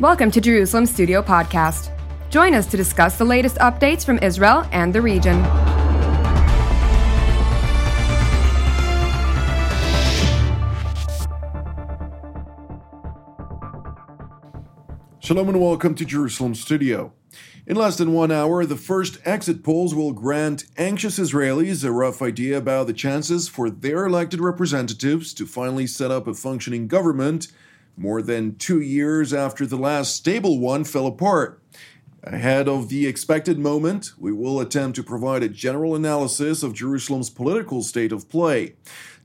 Welcome to Jerusalem Studio Podcast. Join us to discuss the latest updates from Israel and the region. Shalom and welcome to Jerusalem Studio. In less than one hour, the first exit polls will grant anxious Israelis a rough idea about the chances for their elected representatives to finally set up a functioning government more than two years after the last stable one fell apart. Ahead of the expected moment, we will attempt to provide a general analysis of Jerusalem's political state of play.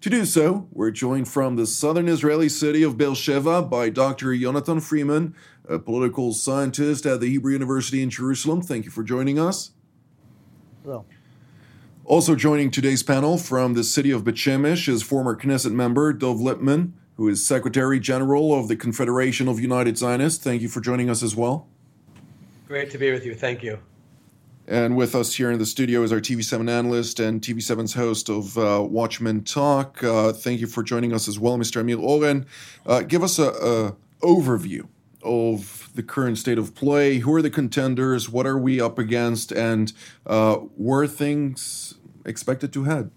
To do so, we're joined from the southern Israeli city of Beersheba by Dr. Yonatan Freeman, a political scientist at the Hebrew University in Jerusalem. Thank you for joining us. Hello. Also joining today's panel from the city of Bet Shemesh is former Knesset member Dov Lipman, who is Secretary General of the Confederation of United Zionists. Thank you for joining us as well. Great to be with you. Thank you. And with us here in the studio is our TV7 analyst and TV7's host of uh, Watchmen Talk. Uh, thank you for joining us as well, Mr. Amir Oren. Uh, give us a, a overview of the current state of play. Who are the contenders? What are we up against? And uh, where things expected to head?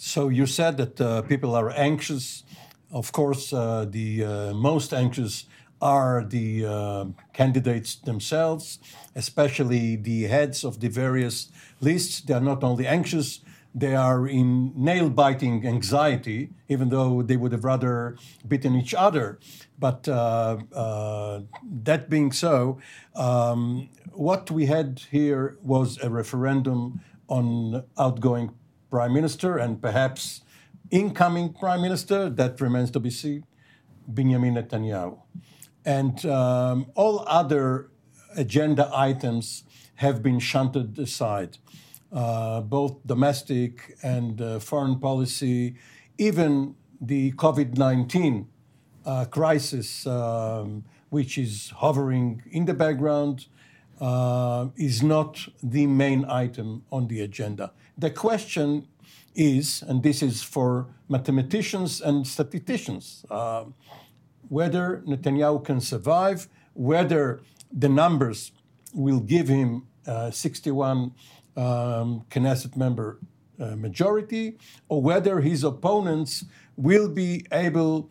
So you said that uh, people are anxious. Of course, uh, the uh, most anxious are the uh, candidates themselves, especially the heads of the various lists. They are not only anxious, they are in nail biting anxiety, even though they would have rather beaten each other. But uh, uh, that being so, um, what we had here was a referendum on outgoing prime minister and perhaps incoming prime minister. That remains to be seen, Benjamin Netanyahu. And um, all other agenda items have been shunted aside uh, both domestic and uh, foreign policy, even the COVID 19 uh, crisis, um, which is hovering in the background, uh, is not the main item on the agenda. The question is, and this is for mathematicians and statisticians, uh, whether Netanyahu can survive, whether the numbers will give him uh, 61 um, Knesset member uh, majority, or whether his opponents will be able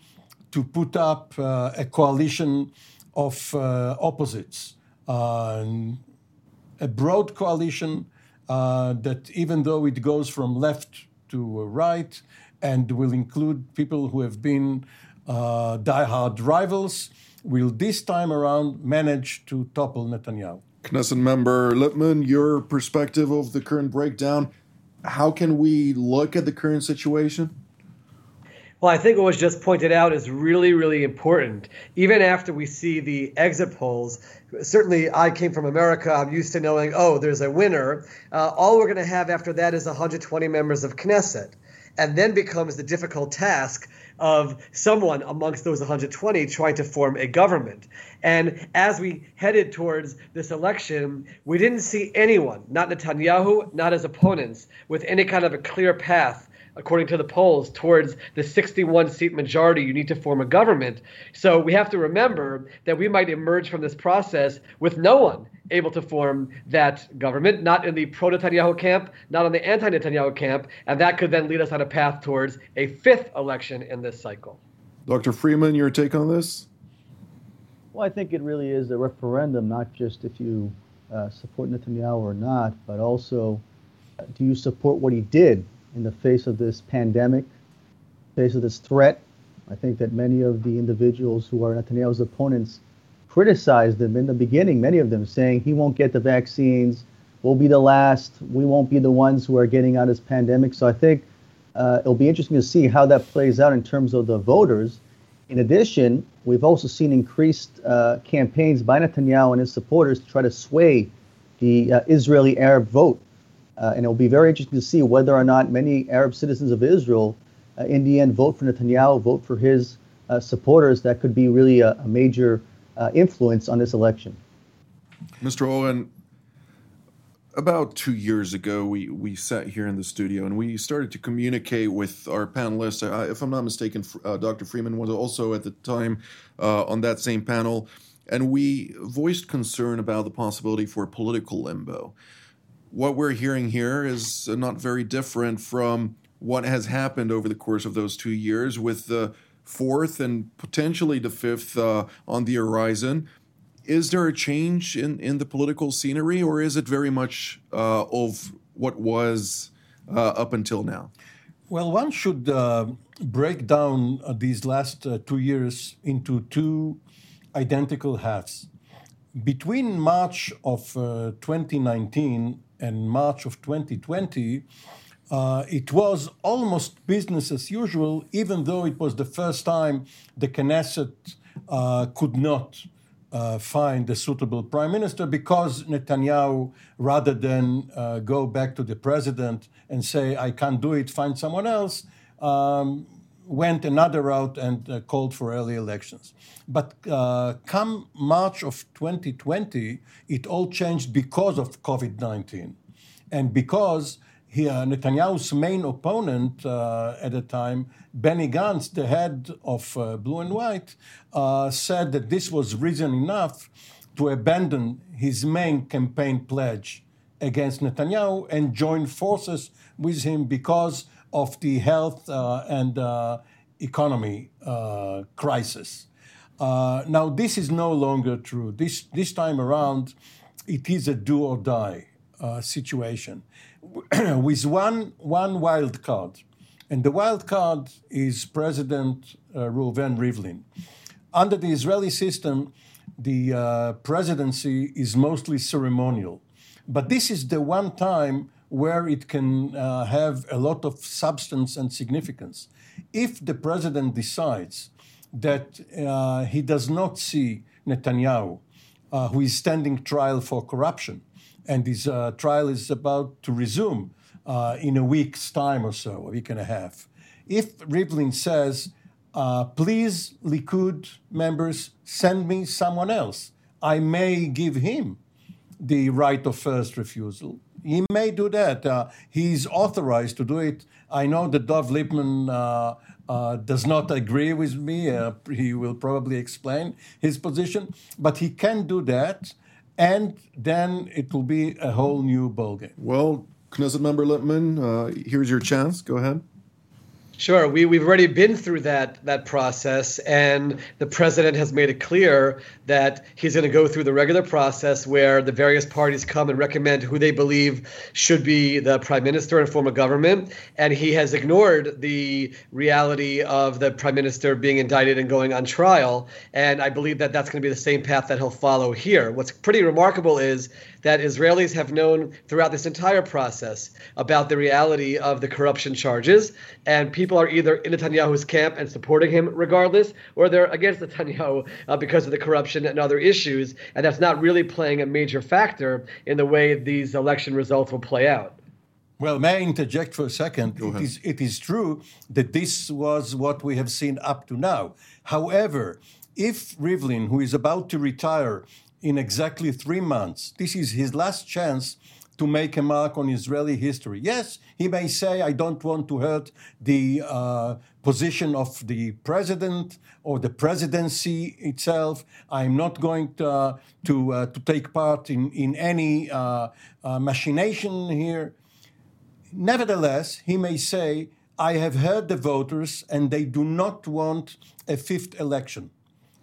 to put up uh, a coalition of uh, opposites, uh, a broad coalition uh, that, even though it goes from left to right and will include people who have been uh, diehard rivals, will this time around manage to topple Netanyahu. Knesset member Lipman, your perspective of the current breakdown. How can we look at the current situation? Well, I think what was just pointed out is really, really important. Even after we see the exit polls, certainly I came from America. I'm used to knowing, oh, there's a winner. Uh, all we're going to have after that is 120 members of Knesset. And then becomes the difficult task of someone amongst those 120 trying to form a government. And as we headed towards this election, we didn't see anyone, not Netanyahu, not his opponents, with any kind of a clear path according to the polls, towards the 61 seat majority you need to form a government. So we have to remember that we might emerge from this process with no one able to form that government, not in the pro Netanyahu camp, not on the anti Netanyahu camp, and that could then lead us on a path towards a fifth election in this cycle. Dr. Freeman, your take on this? Well, I think it really is a referendum, not just if you uh, support Netanyahu or not, but also uh, do you support what he did in the face of this pandemic, face of this threat. I think that many of the individuals who are Netanyahu's opponents criticized him in the beginning, many of them saying he won't get the vaccines, we'll be the last, we won't be the ones who are getting out of this pandemic. So I think uh, it'll be interesting to see how that plays out in terms of the voters. In addition, we've also seen increased uh, campaigns by Netanyahu and his supporters to try to sway the uh, Israeli Arab vote. Uh, and it will be very interesting to see whether or not many Arab citizens of Israel, uh, in the end, vote for Netanyahu, vote for his uh, supporters. That could be really a, a major uh, influence on this election. Mr. Oren, about two years ago, we, we sat here in the studio and we started to communicate with our panelists. Uh, if I'm not mistaken, uh, Dr. Freeman was also at the time on that same panel. and we voiced concern about the possibility for political limbo. What we're hearing here is not very different from what has happened over the course of those two years with the fourth and potentially the fifth uh, on the horizon. Is there a change in, in the political scenery, or is it very much uh, of what was uh, up until now? Well, one should uh, break down uh, these last uh, two years into two identical halves. Between March of 2019 and March of 2020, uh, it was almost business as usual, even though it was the first time the Knesset uh, could not uh, find a suitable prime minister because Netanyahu, rather than uh, go back to the president and say, I can't do it, find someone else, um, went another route and uh, called for early elections. But uh, come March of 2020, it all changed because of COVID 19 and because he, Netanyahu's main opponent uh, at the time, Benny Gantz, the head of uh, Blue and White, uh, said that this was reason enough to abandon his main campaign pledge against Netanyahu and join forces with him because of the health uh, and uh, economy crisis. now, this is no longer true. This, this time around, it is a do or die situation. with one, one wild card. And the wild card is President uh, Reuven Rivlin. Under the Israeli system, the uh, presidency is mostly ceremonial. But this is the one time where it can uh, have a lot of substance and significance. If the president decides that uh, he does not see Netanyahu, uh, who is standing trial for corruption, and his uh, trial is about to resume uh, in a week's time or so, a week and a half. If Rivlin says, uh, please, Likud members, send me someone else, I may give him the right of first refusal. He may do that. Uh, he's authorized to do it. I know that Dov Lipman uh, uh, does not agree with me. Uh, he will probably explain his position, but he can do that and then it will be a whole new ballgame. Well, Knesset member Lipman, uh, here's your chance. Go ahead. Sure, we, we've already been through that that process, and the president has made it clear that he's going to go through the regular process where the various parties come and recommend who they believe should be the prime minister and form a government, and he has ignored the reality of the prime minister being indicted and going on trial, and I believe that that's going to be the same path that he'll follow here. What's pretty remarkable is that Israelis have known throughout this entire process about the reality of the corruption charges, and people are either in Netanyahu's camp and supporting him regardless, or they're against Netanyahu uh, because of the corruption and other issues, and that's not really playing a major factor in the way these election results will play out. Well, may I interject for a second? It is, it is true that this was what we have seen up to now. However, if Rivlin, who is about to retire, in exactly three months. This is his last chance to make a mark on Israeli history. Yes, he may say, I don't want to hurt the uh, position of the president or the presidency itself. I'm not going to, uh, to, uh, to take part in, in any uh, uh, machination here. Nevertheless, he may say, I have heard the voters and they do not want a fifth election.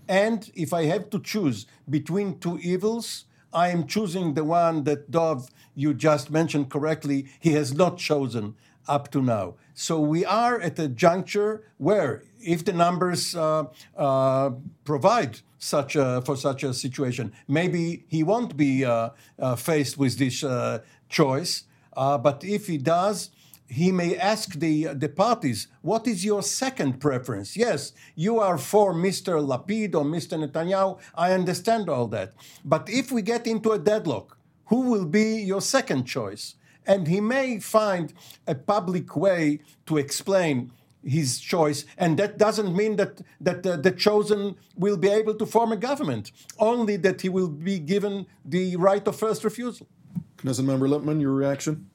And if I have to choose between two evils, I am choosing the one that Dov, you just mentioned correctly, he has not chosen up to now. So we are at a juncture where, if the numbers uh, uh, provide such a, for such a situation, maybe he won't be uh, uh faced with this uh, choice. Uh, but if he does, he may ask the, the parties, what is your second preference? Yes, you are for Mr. Lapid or Mr. Netanyahu. I understand all that. But if we get into a deadlock, who will be your second choice? And he may find a public way to explain his choice, and that doesn't mean that that uh, the chosen will be able to form a government. Only that he will be given the right of first refusal. Knesset member Lipman, your reaction?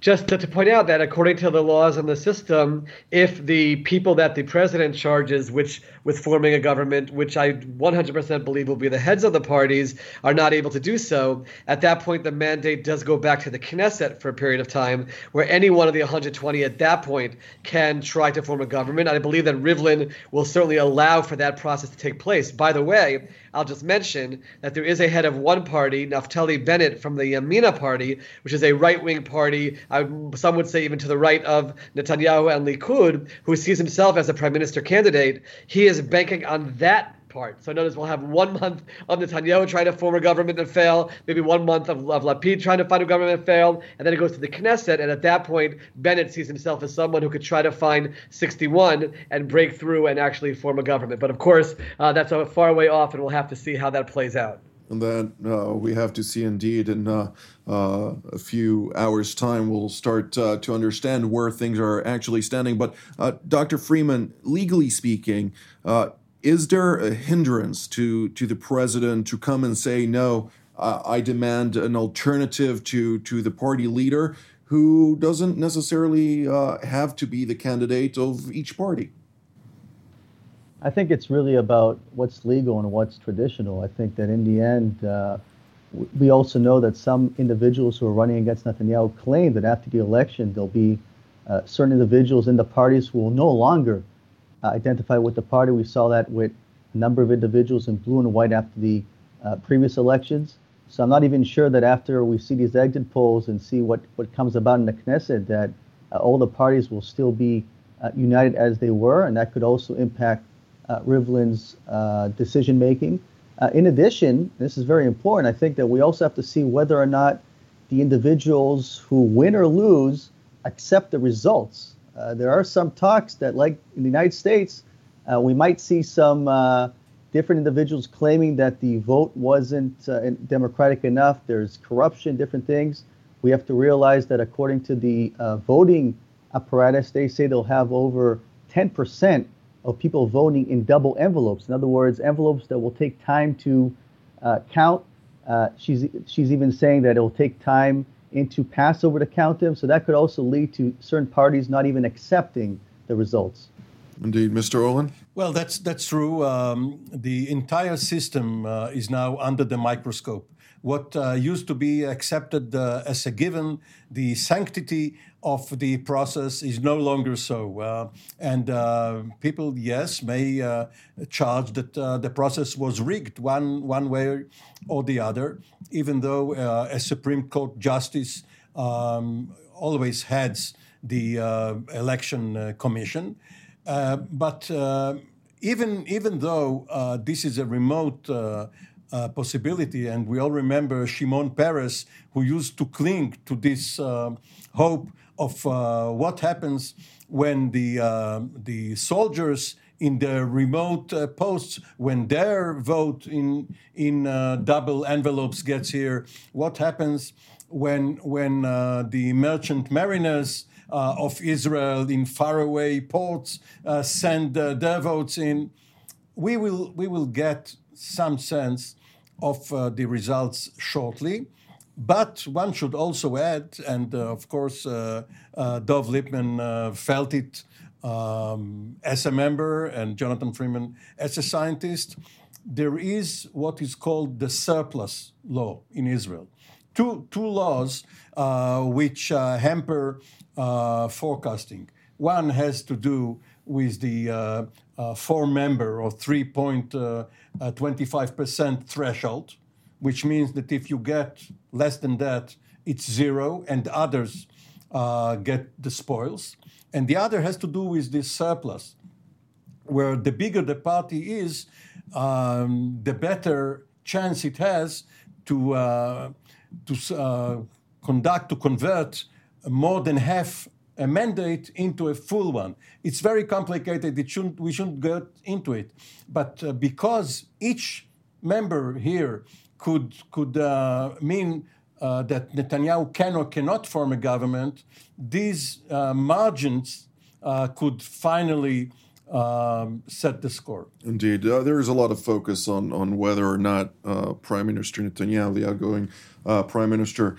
Just to, to, point out that according to the laws and the system, if the people that the president charges, which with forming a government, which I 100% believe will be the heads of the parties, are not able to do so, at that point the mandate does go back to the Knesset for a period of time, where any one of the 120 at that point can try to form a government. I believe that Rivlin will certainly allow for that process to take place. By the way, I'll just mention that there is a head of one party, Naftali Bennett from the Yamina party, which is a right-wing party. some would say even to the right of Netanyahu and Likud, who sees himself as a prime minister candidate. He is banking on that part. So notice we'll have one month of Netanyahu trying to form a government and fail, maybe one month of, of Lapid trying to find a government and fail, and then it goes to the Knesset. And at that point, Bennett sees himself as someone who could try to find 61 and break through and actually form a government. But of course, uh, that's a far way off, and we'll have to see how that plays out. And that uh, we have to see indeed in uh, uh, a few hours' time, we'll start uh, to understand where things are actually standing. But uh, Dr. Freeman, legally speaking, uh, is there a hindrance to to the president to come and say no? I demand an alternative to to the party leader who doesn't necessarily have to be the candidate of each party. I think it's really about what's legal and what's traditional. I think that in the end, uh, we also know that some individuals who are running against Netanyahu claim that after the election, there'll be uh, certain individuals in the parties who will no longer uh, identify with the party. We saw that with a number of individuals in blue and white after the uh, previous elections. So I'm not even sure that after we see these exit polls and see what, what comes about in the Knesset, that uh, all the parties will still be uh, united as they were, and that could also impact Rivlin's uh, decision making. in addition, this is very important. I think that we also have to see whether or not the individuals who win or lose accept the results. Uh, there are some talks that, like in the United States, uh, we might see some uh, different individuals claiming that the vote wasn't uh, democratic enough. There's corruption, different things. We have to realize that according to the uh, voting apparatus, they say they'll have over 10% of people voting in double envelopes. In other words, envelopes that will take time to count. she's she's even saying that it will take time into Passover to count them. So that could also lead to certain parties not even accepting the results. Indeed, Mr. Oren. Well, that's that's true. Um, the entire system uh, is now under the microscope. What uh, used to be accepted uh, as a given, the sanctity of the process is no longer so. Uh, and uh, people, yes, may uh, charge that uh, the process was rigged one, one way or the other, even though a Supreme Court justice um, always heads the election commission. but even, even though this is a remote uh, possibility. And we all remember Shimon Peres, who used to cling to this uh, hope of uh, what happens when the uh, the soldiers in the remote uh, posts when their vote in in uh, double envelopes gets here. What happens when when the merchant mariners of Israel in faraway ports send their votes in? We will we will get some sense of uh, the results shortly. But one should also add, and uh, of course, uh, uh Dov Lipman uh, felt it um, as a member and Jonathan Freeman as a scientist, there is what is called the surplus law in Israel. Two, two laws which hamper forecasting. One has to do with the uh, uh, four member or 3.25% uh, threshold, which means that if you get less than that, it's zero, and others get the spoils. And the other has to do with this surplus, where the bigger the party is, um, the better chance it has to uh, to uh, conduct to convert more than half a mandate into a full one. It's very complicated. It shouldn't, we shouldn't get into it. But uh, because each member here could, could uh, mean uh, that Netanyahu can or cannot form a government, these uh, margins uh, could finally um, set the score. Indeed. Uh, there is a lot of focus on, on whether or not Prime Minister Netanyahu, the outgoing Prime Minister,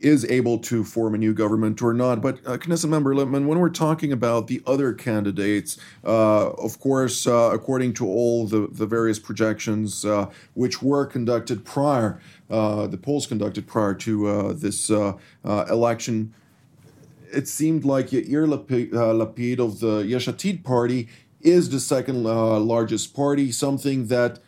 is able to form a new government or not. But uh, Knesset member Lipman, when we're talking about the other candidates, uh, of course, uh, according to all the, the various projections uh, which were conducted prior, uh, the polls conducted prior to uh, this election, it seemed like Yair Lapid, Lapid of the Yesh Atid party is the second largest party, something that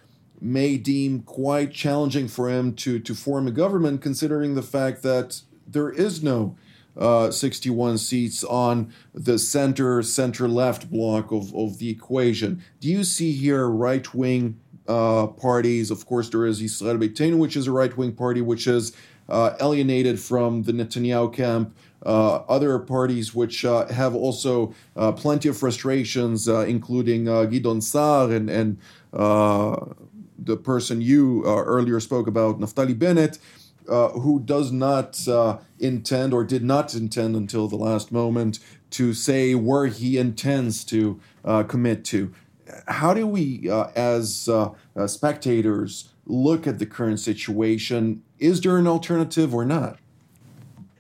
may deem quite challenging for him to, to form a government, considering the fact that there is no uh, 61 seats on the center center left block of, of the equation. Do you see here right wing uh, parties? Of course, there is Israel Beitenu, which is a right wing party, which is uh, alienated from the Netanyahu camp. Uh, other parties which uh, have also uh, plenty of frustrations, including Gideon Saar and, and the person you uh, earlier spoke about, Naftali Bennett, uh, who does not uh, intend or did not intend until the last moment to say where he intends to uh, commit to. How do we, uh, as uh, spectators, look at the current situation? Is there an alternative or not?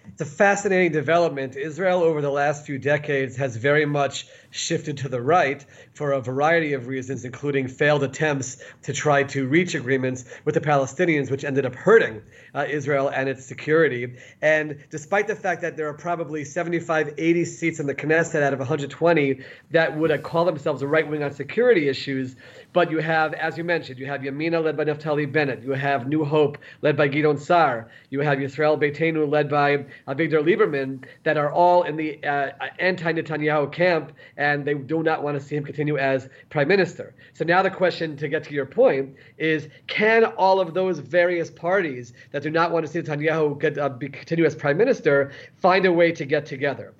It's a fascinating development. Israel, over the last few decades, has very much shifted to the right for a variety of reasons, including failed attempts to try to reach agreements with the Palestinians, which ended up hurting uh, Israel and its security. And despite the fact that there are probably 75, 80 seats in the Knesset out of 120 that would uh, call themselves a right wing on security issues, but you have, as you mentioned, you have Yamina led by Naftali Bennett, you have New Hope led by Gideon Saar, you have Yisrael Beitenu led by Avigdor Lieberman, that are all in the uh, anti-Netanyahu camp and they do not want to see him continue as prime minister. So now the question, to get to your point, is can all of those various parties that do not want to see Netanyahu get, uh, be, continue as prime minister find a way to get together?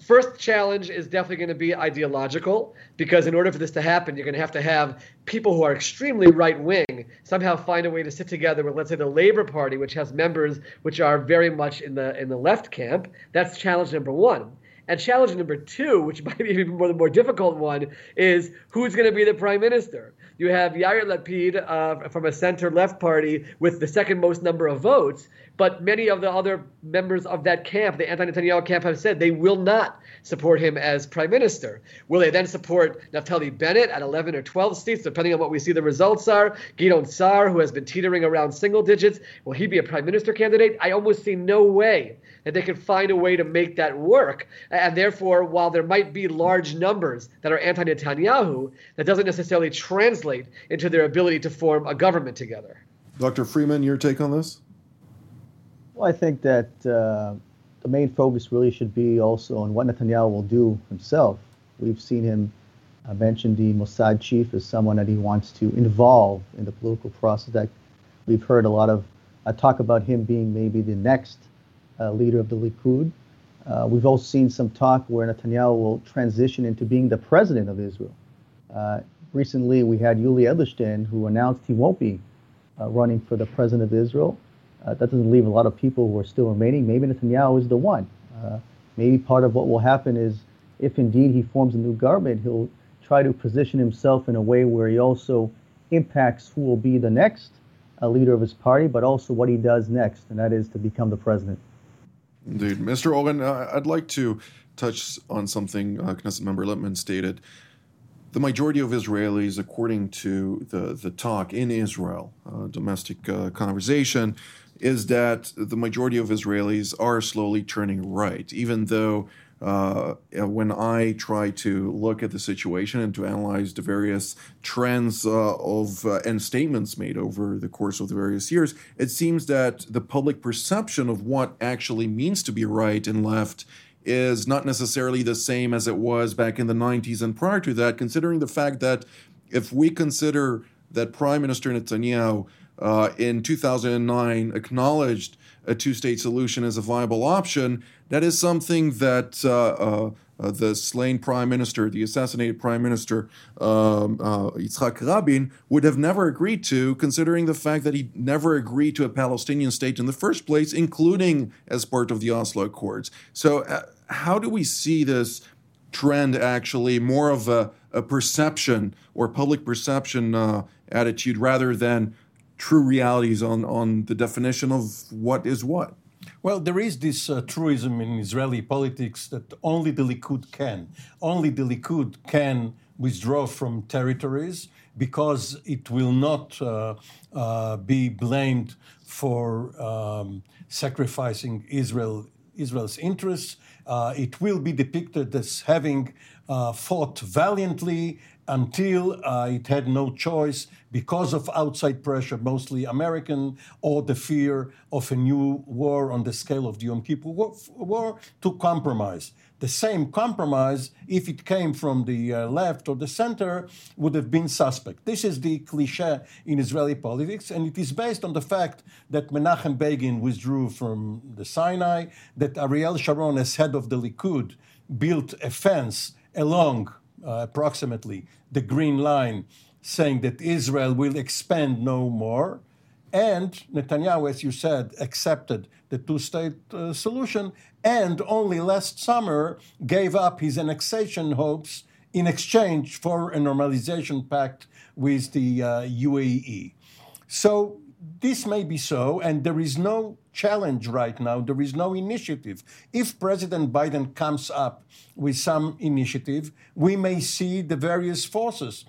First challenge is definitely going to be ideological because in order for this to happen, you're going to have to have people who are extremely right wing somehow find a way to sit together with, let's say, the Labor Party, which has members which are very much in the in the left camp. That's challenge number one. And challenge number two, which might be even more the more difficult one, is who's going to be the prime minister. You have Yair Lapid uh, from a center-left party with the second most number of votes, but many of the other members of that camp, the anti-Netanyahu camp, have said they will not support him as prime minister. Will they then support Naftali Bennett at 11 or 12 seats, depending on what we see the results are? Gideon Saar, who has been teetering around single digits, will he be a prime minister candidate? I almost see no way that they can find a way to make that work. And therefore, while there might be large numbers that are anti Netanyahu, that doesn't necessarily translate into their ability to form a government together. Dr. Freeman, your take on this? Well, I think that uh, the main focus really should be also on what Netanyahu will do himself. We've seen him uh, mention the Mossad chief as someone that he wants to involve in the political process. That we've heard a lot of uh, talk about him being maybe the next uh, leader of the Likud. Uh, we've also seen some talk where Netanyahu will transition into being the president of Israel. Uh, recently, we had Yuli Edelstein, who announced he won't be uh, running for the president of Israel. Uh, that doesn't leave a lot of people who are still remaining. Maybe Netanyahu is the one. Uh, maybe part of what will happen is, if indeed he forms a new government, he'll try to position himself in a way where he also impacts who will be the next leader of his party, but also what he does next, and that is to become the president. Indeed. Mr. Oren, uh, I'd like to touch on something uh, Knesset member Lipman stated. The majority of Israelis, according to the, the talk in Israel, uh, domestic uh, conversation, is that the majority of Israelis are slowly turning right, even though uh, when I try to look at the situation and to analyze the various trends uh, of uh, and statements made over the course of the various years, it seems that the public perception of what actually means to be right and left is not necessarily the same as it was back in the 90s and prior to that, considering the fact that if we consider that Prime Minister Netanyahu uh, in 2009 acknowledged a two state solution as a viable option, that is something that uh, uh, uh, the slain prime minister, the assassinated prime minister, um, uh, Yitzhak Rabin, would have never agreed to, considering the fact that he never agreed to a Palestinian state in the first place, including as part of the Oslo Accords. So, uh, how do we see this trend actually more of a, a perception or public perception uh, attitude rather than true realities on, on the definition of what is what? Well, there is this uh, truism in Israeli politics that only the Likud can. Only the Likud can withdraw from territories because it will not uh, uh, be blamed for um, sacrificing Israel Israel's interests. Uh, it will be depicted as having uh, fought valiantly until uh, it had no choice because of outside pressure, mostly American, or the fear of a new war on the scale of the Yom Kippur war, to compromise. The same compromise, if it came from the uh, left or the center, would have been suspect. This is the cliche in Israeli politics, and it is based on the fact that Menachem Begin withdrew from the Sinai, that Ariel Sharon, as head of the Likud, built a fence along approximately the green line, saying that Israel will expand no more. And Netanyahu, as you said, accepted the two state uh, solution and only last summer gave up his annexation hopes in exchange for a normalization pact with the uh, UAE. So this may be so, and there is no challenge right now. There is no initiative. If President Biden comes up with some initiative, we may see the various forces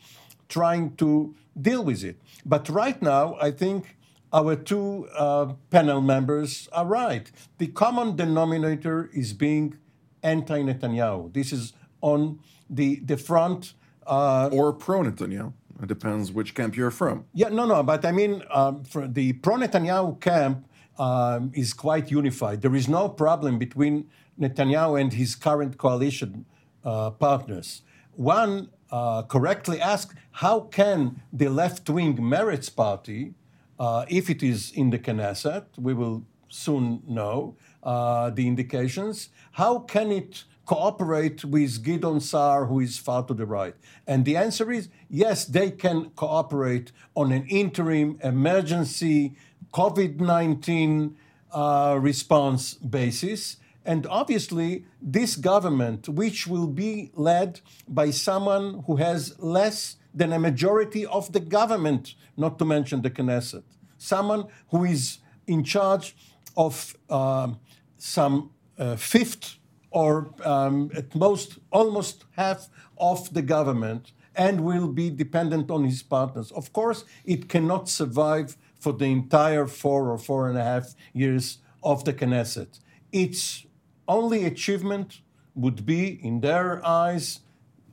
trying to deal with it. But right now, I think our two uh, panel members are right. The common denominator is being anti Netanyahu. This is on the, the front. Uh, or pro Netanyahu. It depends which camp you're from. Yeah, no, no, but I mean, um, the pro Netanyahu camp um, is quite unified. There is no problem between Netanyahu and his current coalition uh, partners. One uh, correctly asked, how can the left wing Meretz party, uh, if it is in the Knesset, we will soon know uh, the indications, how can it cooperate with Gideon Saar, who is far to the right? And the answer is yes, they can cooperate on an interim emergency COVID 19 uh, response basis. And obviously, this government, which will be led by someone who has less than a majority of the government, not to mention the Knesset, someone who is in charge of uh, some uh, fifth or um, at most almost half of the government and will be dependent on his partners. Of course, it cannot survive for the entire four or four and a half years of the Knesset. Its only achievement would be, in their eyes,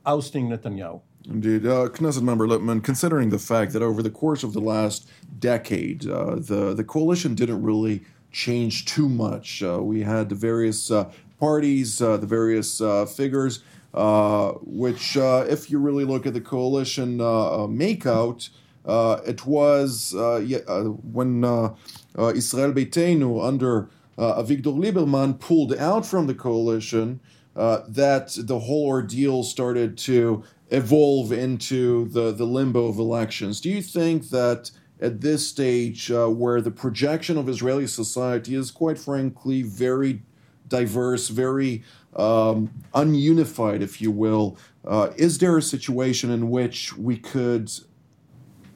ousting Netanyahu. Indeed. Uh, Knesset member Lipman, considering the fact that over the course of the last decade, uh, the, the coalition didn't really change too much. Uh, we had the various uh, parties, uh, the various uh, figures, uh, which, uh, if you really look at the coalition uh, uh, makeout, it was when Israel Beitenu under Avigdor Lieberman pulled out from the coalition that the whole ordeal started to evolve into the, the limbo of elections. Do you think that at this stage, uh, where the projection of Israeli society is quite frankly very diverse, very um, ununified, if you will. Uh, is there a situation in which we could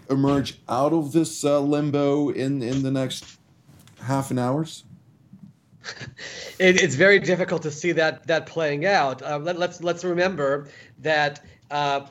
emerge out of this uh, limbo in, in the next half an hours? It, it's very difficult to see that that playing out. Uh, let, let's, let's remember that uh,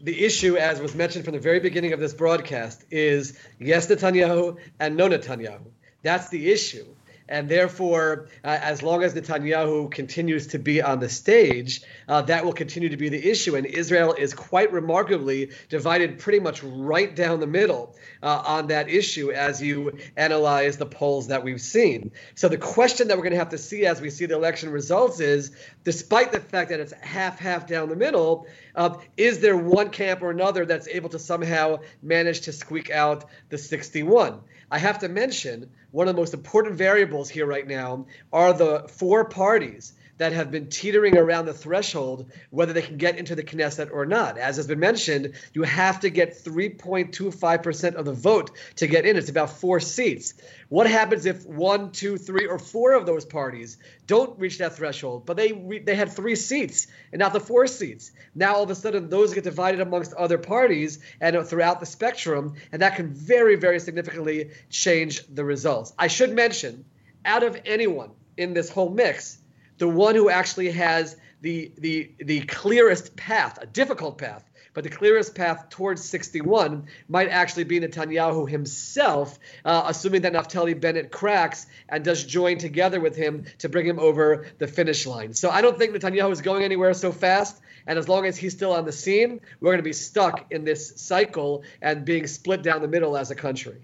the issue, as was mentioned from the very beginning of this broadcast, is yes Netanyahu and no Netanyahu. That's the issue. And therefore, uh, as long as Netanyahu continues to be on the stage, uh, that will continue to be the issue. And Israel is quite remarkably divided pretty much right down the middle uh, on that issue as you analyze the polls that we've seen. So the question that we're going to have to see as we see the election results is despite the fact that it's half half down the middle, uh, is there one camp or another that's able to somehow manage to squeak out the 61? I have to mention one of the most important variables here right now are the four parties that have been teetering around the threshold whether they can get into the Knesset or not. As has been mentioned, you have to get 3.25% of the vote to get in. It's about four seats. What happens if one, two, three, or four of those parties don't reach that threshold, but they re- they had three seats and not the four seats? Now all of a sudden those get divided amongst other parties and throughout the spectrum, and that can very very significantly change the results. I should mention out of anyone in this whole mix, the one who actually has the the the clearest path, a difficult path, but the clearest path towards 61 might actually be Netanyahu himself, uh, assuming that Naftali Bennett cracks and does join together with him to bring him over the finish line. So I don't think Netanyahu is going anywhere so fast. And as long as he's still on the scene, we're going to be stuck in this cycle and being split down the middle as a country.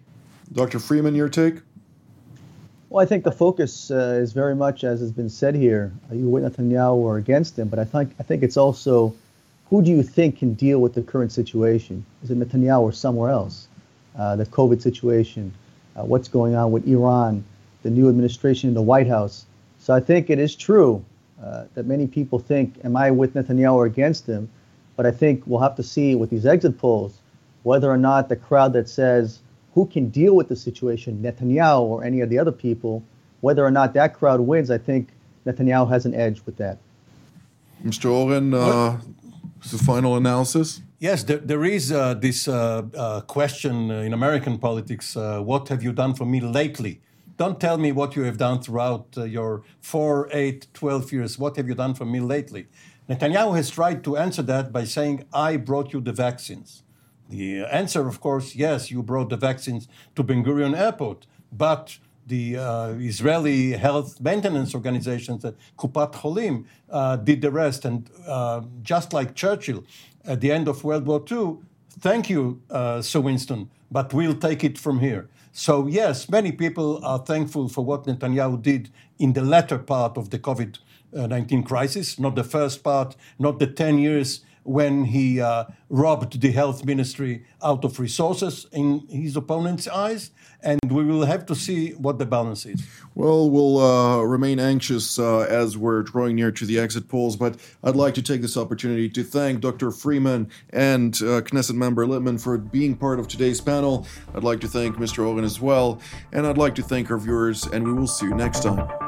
Dr. Freeman, your take? Well, I think the focus uh, is very much, as has been said here, are you with Netanyahu or against him? But I think I think it's also who do you think can deal with the current situation? Is it Netanyahu or somewhere else? Uh, the COVID situation, uh, what's going on with Iran, the new administration in the White House. So I think it is true uh, that many people think, am I with Netanyahu or against him? But I think we'll have to see with these exit polls whether or not the crowd that says, who can deal with the situation, Netanyahu or any of the other people, whether or not that crowd wins, I think Netanyahu has an edge with that. Mr. Oren, uh, the final analysis? Yes, there, there is uh, this uh, uh, question in American politics uh, what have you done for me lately? Don't tell me what you have done throughout uh, your four, eight, 12 years. What have you done for me lately? Netanyahu has tried to answer that by saying, I brought you the vaccines. The answer, of course, yes, you brought the vaccines to Ben Gurion Airport, but the uh, Israeli health maintenance organizations, uh, Kupat Cholim, uh, did the rest. And uh, just like Churchill at the end of World War II, thank you, uh, Sir Winston, but we'll take it from here. So, yes, many people are thankful for what Netanyahu did in the latter part of the COVID 19 crisis, not the first part, not the 10 years when he uh, robbed the health ministry out of resources in his opponent's eyes. And we will have to see what the balance is. Well, we'll uh, remain anxious uh, as we're drawing near to the exit polls, but I'd like to take this opportunity to thank Dr. Freeman and uh, Knesset member Lipman for being part of today's panel. I'd like to thank Mr. Hogan as well, and I'd like to thank our viewers, and we will see you next time.